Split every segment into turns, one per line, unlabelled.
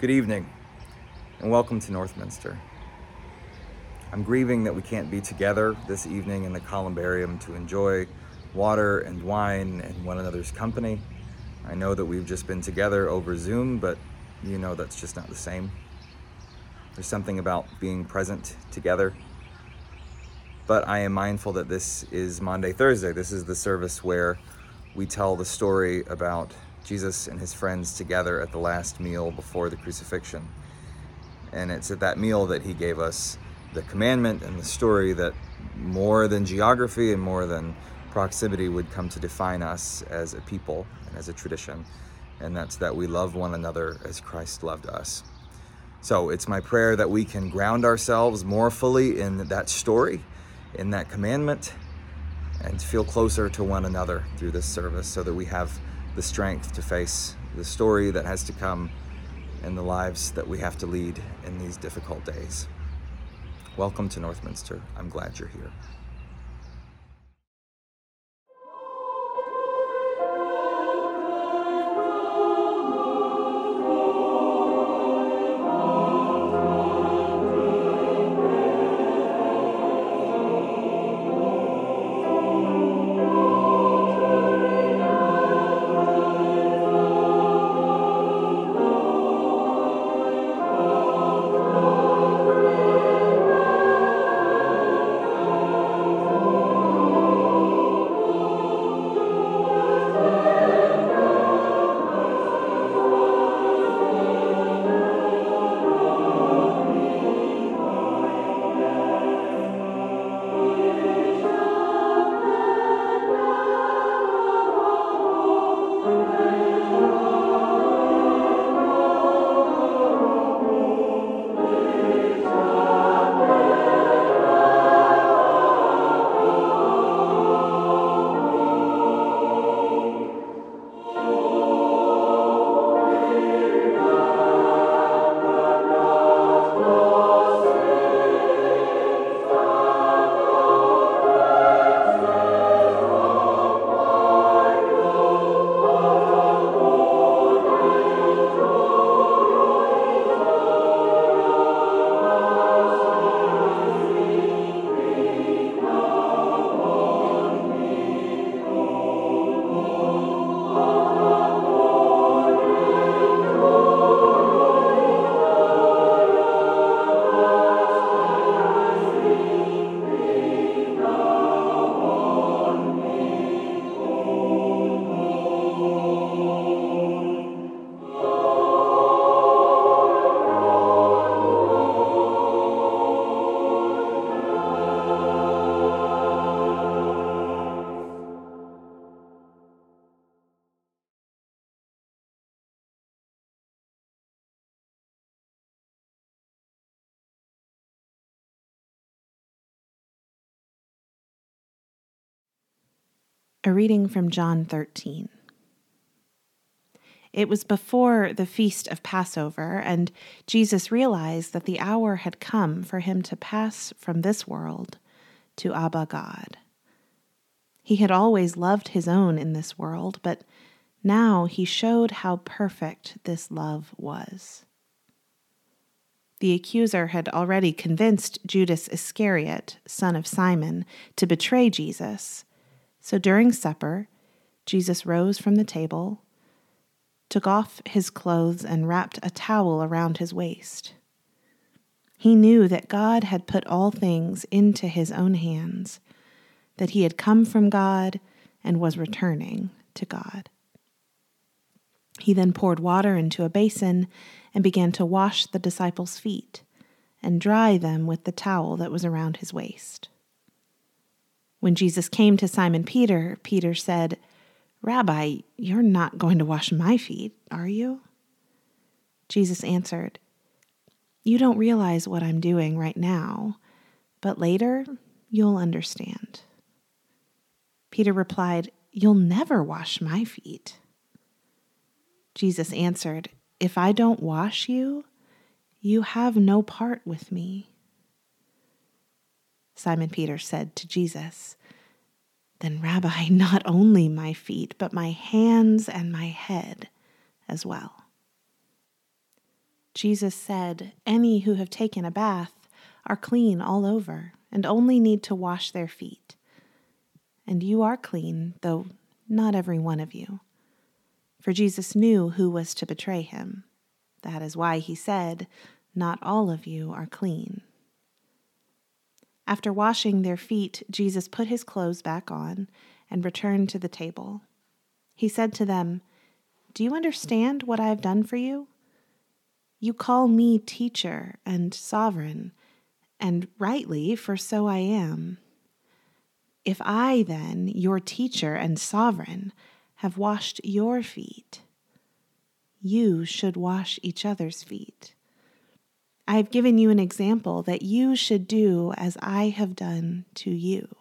Good evening, and welcome to Northminster. I'm grieving that we can't be together this evening in the columbarium to enjoy water and wine and one another's company. I know that we've just been together over Zoom, but you know that's just not the same. There's something about being present together. But I am mindful that this is Maundy, Thursday. This is the service where we tell the story about Jesus and his friends together at the last meal before the crucifixion. And it's at that meal that he gave us the commandment and the story that more than geography and more than proximity would come to define us as a people and as a tradition. And that's that we love one another as Christ loved us. So it's my prayer that we can ground ourselves more fully in that story, in that commandment, and feel closer to one another through this service so that we have the strength to face the story that has to come and the lives that we have to lead in these difficult days. Welcome to Northminster. I'm glad you're here.
A reading from John 13. It was before the feast of Passover, and Jesus realized that the hour had come for him to pass from this world to Abba God. He had always loved his own in this world, but now he showed how perfect this love was. The accuser had already convinced Judas Iscariot, son of Simon, to betray Jesus so during supper, Jesus rose from the table, took off his clothes, and wrapped a towel around his waist. He knew that God had put all things into his own hands, that he had come from God and was returning to God. He then poured water into a basin and began to wash the disciples' feet and dry them with the towel that was around his waist. When Jesus came to Simon Peter, Peter said, Rabbi, you're not going to wash my feet, are you? Jesus answered, You don't realize what I'm doing right now, but later you'll understand. Peter replied, You'll never wash my feet. Jesus answered, If I don't wash you, you have no part with me. Simon Peter said to Jesus, Then, Rabbi, not only my feet, but my hands and my head as well. Jesus said, Any who have taken a bath are clean all over and only need to wash their feet. And you are clean, though not every one of you. For Jesus knew who was to betray him. That is why he said, Not all of you are clean. After washing their feet, Jesus put his clothes back on and returned to the table. He said to them, Do you understand what I have done for you? You call me teacher and sovereign, and rightly, for so I am. If I, then, your teacher and sovereign, have washed your feet, you should wash each other's feet. I have given you an example that you should do as I have done to you.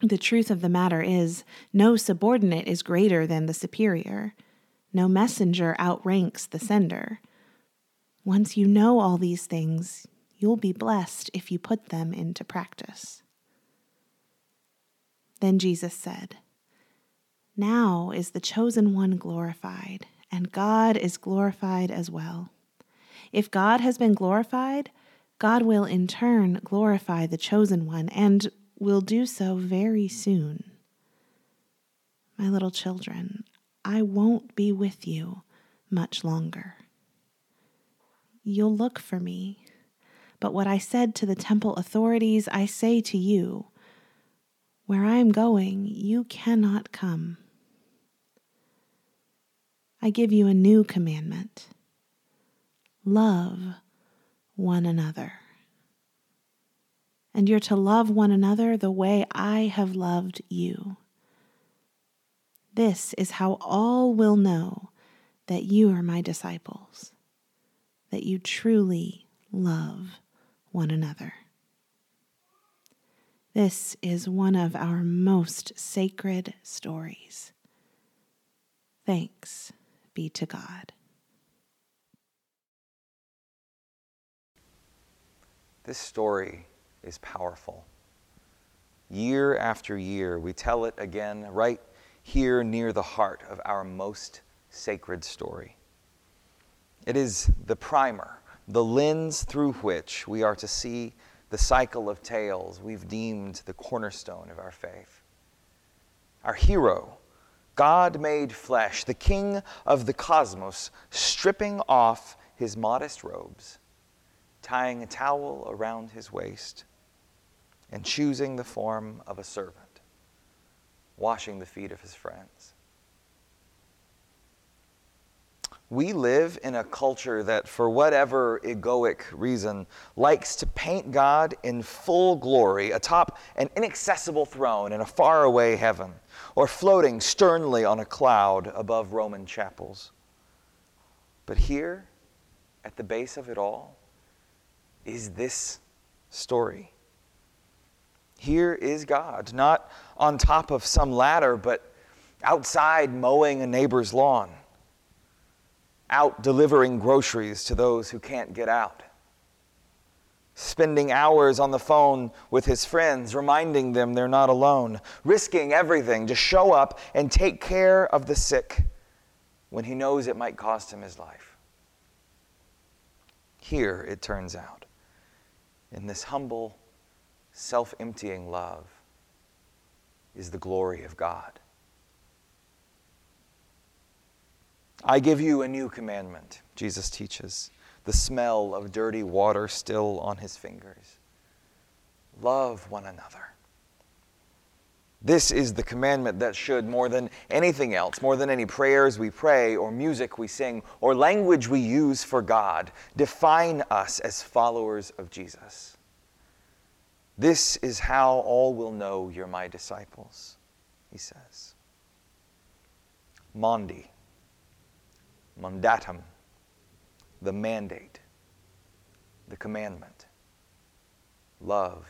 The truth of the matter is, no subordinate is greater than the superior. No messenger outranks the sender. Once you know all these things, you'll be blessed if you put them into practice. Then Jesus said, Now is the chosen one glorified, and God is glorified as well. If God has been glorified, God will in turn glorify the chosen one and will do so very soon. My little children, I won't be with you much longer. You'll look for me, but what I said to the temple authorities, I say to you where I am going, you cannot come. I give you a new commandment love one another. And you're to love one another the way I have loved you. This is how all will know that you are my disciples, that you truly love one another. This is one of our most sacred stories. Thanks be to God.
This story is powerful. Year after year, we tell it again right here near the heart of our most sacred story. It is the primer, the lens through which we are to see the cycle of tales we've deemed the cornerstone of our faith. Our hero, God made flesh, the king of the cosmos, stripping off his modest robes tying a towel around his waist, and choosing the form of a servant, washing the feet of his friends. We live in a culture that, for whatever egoic reason, likes to paint God in full glory atop an inaccessible throne in a faraway heaven, or floating sternly on a cloud above Roman chapels. But here, at the base of it all, is this story. Here is God, not on top of some ladder, but outside mowing a neighbor's lawn, out delivering groceries to those who can't get out, spending hours on the phone with his friends, reminding them they're not alone, risking everything to show up and take care of the sick when he knows it might cost him his life. Here, it turns out, in this humble, self emptying love is the glory of God. I give you a new commandment, Jesus teaches, the smell of dirty water still on his fingers. Love one another. This is the commandment that should, more than anything else, more than any prayers we pray, or music we sing, or language we use for God, define us as followers of Jesus. This is how all will know you're my disciples, he says. Maundy, mandatum, the mandate, the commandment. Love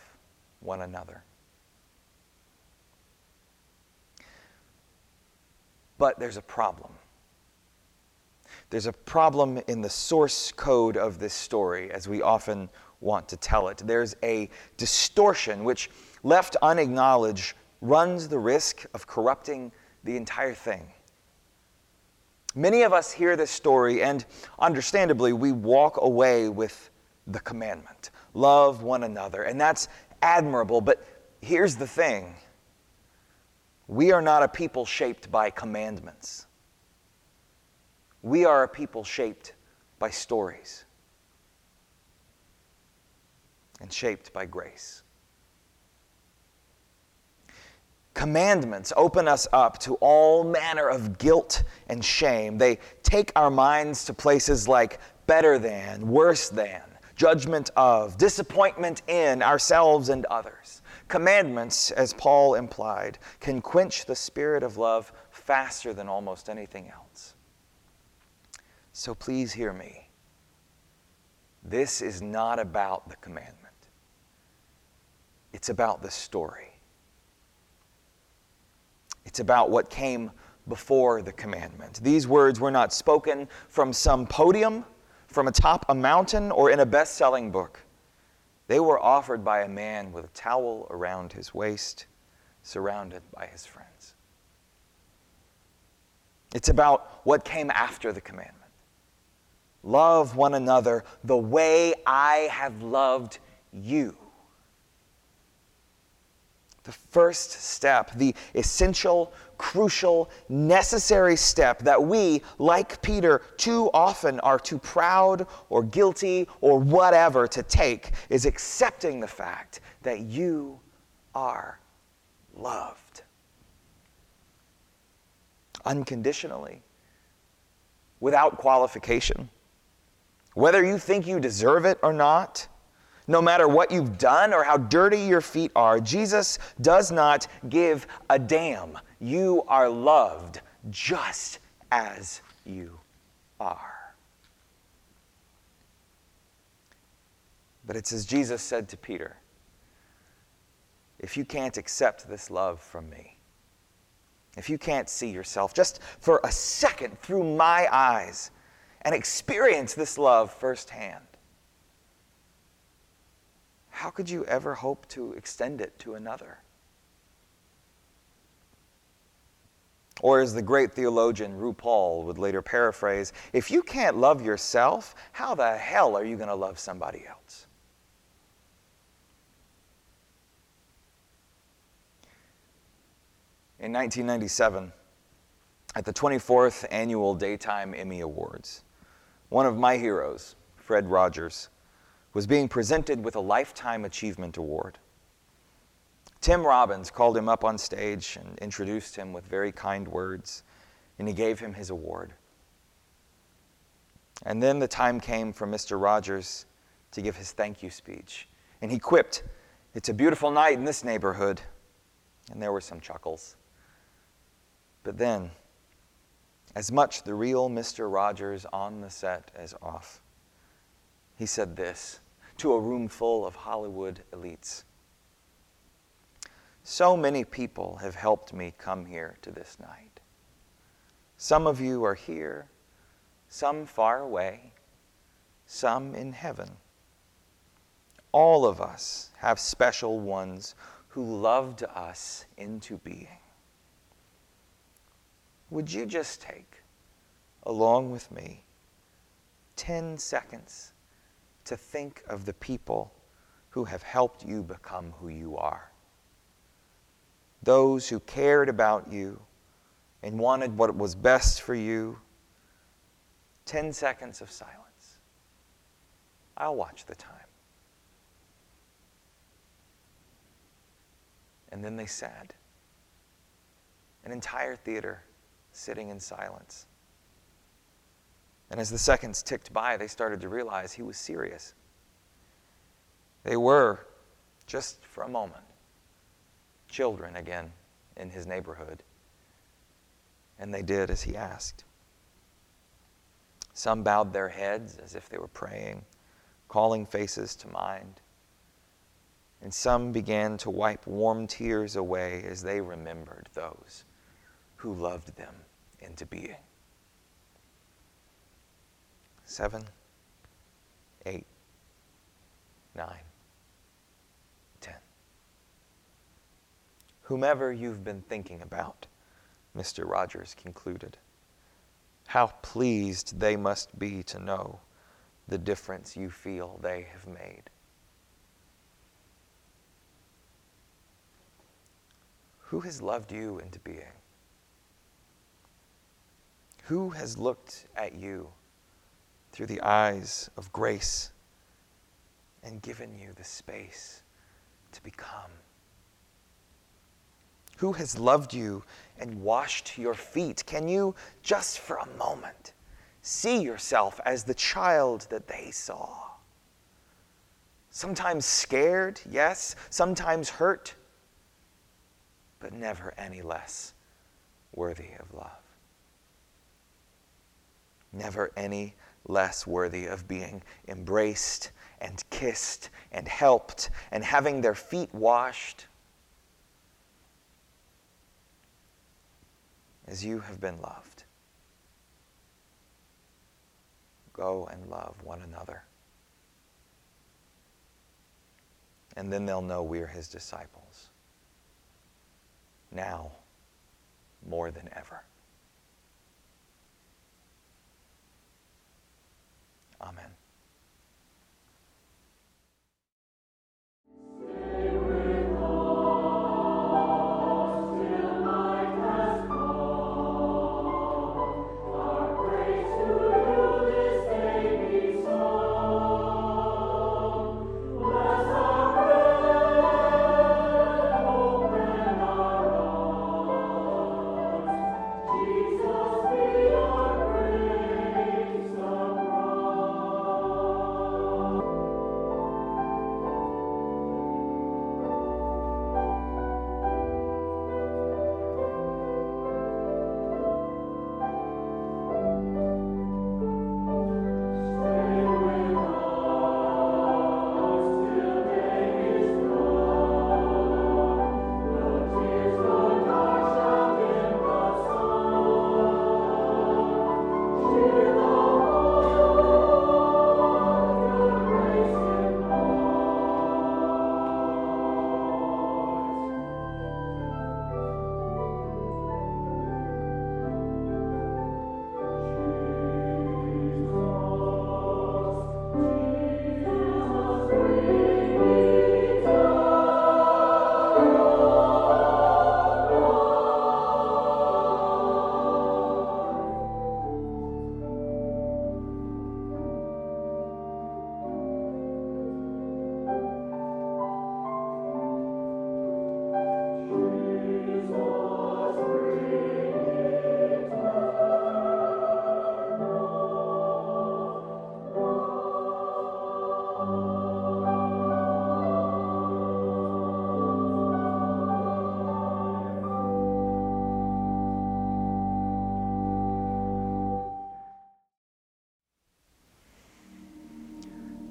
one another. But there's a problem. There's a problem in the source code of this story, as we often want to tell it. There's a distortion which, left unacknowledged, runs the risk of corrupting the entire thing. Many of us hear this story, and understandably, we walk away with the commandment love one another. And that's admirable. But here's the thing we are not a people shaped by commandments, we are a people shaped by stories and shaped by grace. Commandments open us up to all manner of guilt and shame. They take our minds to places like better than, worse than, judgment of, disappointment in ourselves and others. Commandments, as Paul implied, can quench the spirit of love faster than almost anything else. So please hear me. This is not about the commandment, it's about the story. It's about what came before the commandment. These words were not spoken from some podium, from atop a mountain, or in a best selling book. They were offered by a man with a towel around his waist, surrounded by his friends. It's about what came after the commandment. Love one another the way I have loved you the first step, the essential, crucial, necessary step that we, like Peter, too often are too proud or guilty or whatever to take, is accepting the fact that you are loved. Unconditionally, without qualification. Whether you think you deserve it or not, no matter what you've done or how dirty your feet are, Jesus does not give a damn. You are loved just as you are. But it's as Jesus said to Peter if you can't accept this love from me, if you can't see yourself just for a second through my eyes and experience this love firsthand, how could you ever hope to extend it to another? Or, as the great theologian RuPaul would later paraphrase, if you can't love yourself, how the hell are you going to love somebody else? In 1997, at the 24th Annual Daytime Emmy Awards, one of my heroes, Fred Rogers, was being presented with a Lifetime Achievement Award. Tim Robbins called him up on stage and introduced him with very kind words, and he gave him his award. And then the time came for Mr. Rogers to give his thank you speech. And he quipped, It's a beautiful night in this neighborhood. And there were some chuckles. But then, as much the real Mr. Rogers on the set as off, he said this to a room full of Hollywood elites. So many people have helped me come here to this night. Some of you are here, some far away, some in heaven. All of us have special ones who loved us into being. Would you just take, along with me, 10 seconds to think of the people who have helped you become who you are. Those who cared about you and wanted what was best for you. 10 seconds of silence. I'll watch the time. And then they sat. An entire theater sitting in silence. And as the seconds ticked by, they started to realize he was serious. They were, just for a moment, children again in his neighborhood. And they did as he asked. Some bowed their heads as if they were praying, calling faces to mind. And some began to wipe warm tears away as they remembered those who loved them into being seven, eight, nine, ten. Whomever you've been thinking about, Mr. Rogers concluded, How pleased they must be to know the difference you feel they have made. Who has loved you into being? Who has looked at you through the eyes of grace and given you the space to become? Who has loved you and washed your feet? Can you, just for a moment, see yourself as the child that they saw? Sometimes scared, yes, sometimes hurt, but never any less worthy of love. Never any less worthy of being embraced and kissed and helped and having their feet washed as you have been loved. Go and love one another. And then they'll know we're his disciples. Now, more than ever. Amen.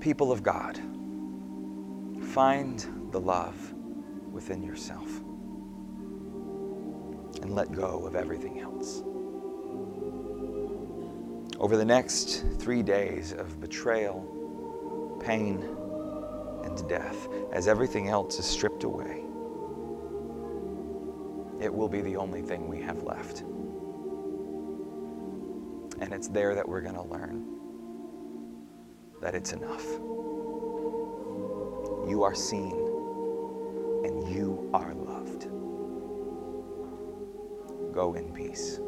People of God, find the love within yourself and let go of everything else. Over the next three days of betrayal, pain, and death, as everything else is stripped away, it will be the only thing we have left. And it's there that we're going to learn that it's enough. You are seen and you are loved. Go in peace.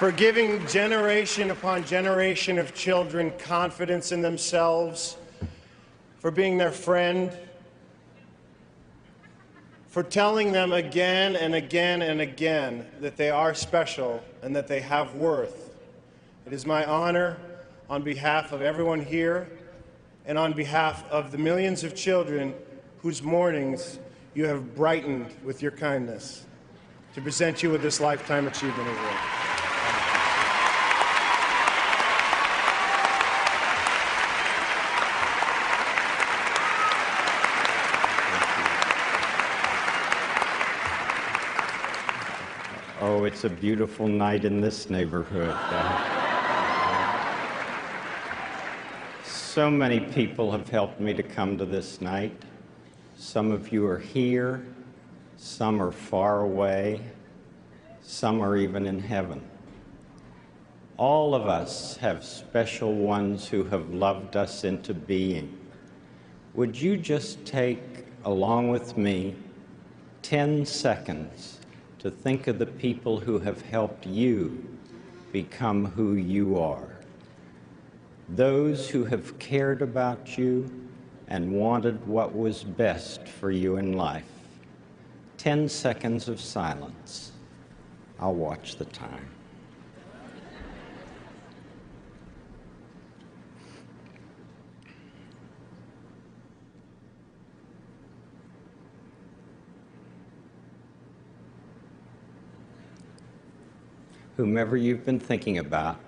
For giving generation upon generation of children confidence in themselves, for being their friend, for telling them again and again and again that they are special and that they have worth. It is my honor, on behalf of everyone here and on behalf of the millions of children whose mornings you have brightened with your kindness, to present you with this Lifetime Achievement Award.
It's a beautiful night in this neighborhood. so many people have helped me to come to this night. Some of you are here, some are far away, some are even in heaven. All of us have special ones who have loved us into being. Would you just take, along with me, 10 seconds to think of the people who have helped you become who you are? Those who have cared about you and wanted what was best for you in life. 10 seconds of silence. I'll watch the time. Whomever you've been thinking about,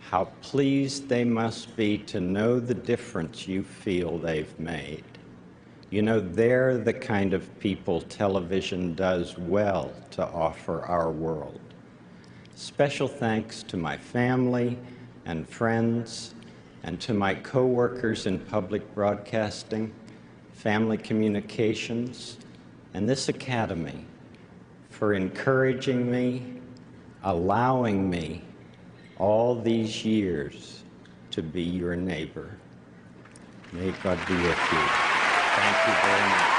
how pleased they must be to know the difference you feel they've made. You know, they're the kind of people television does well to offer our world. Special thanks to my family and friends and to my coworkers in public broadcasting, family communications, and this academy for encouraging me, allowing me all these years to be your neighbor. May God be with you. Thank you very much.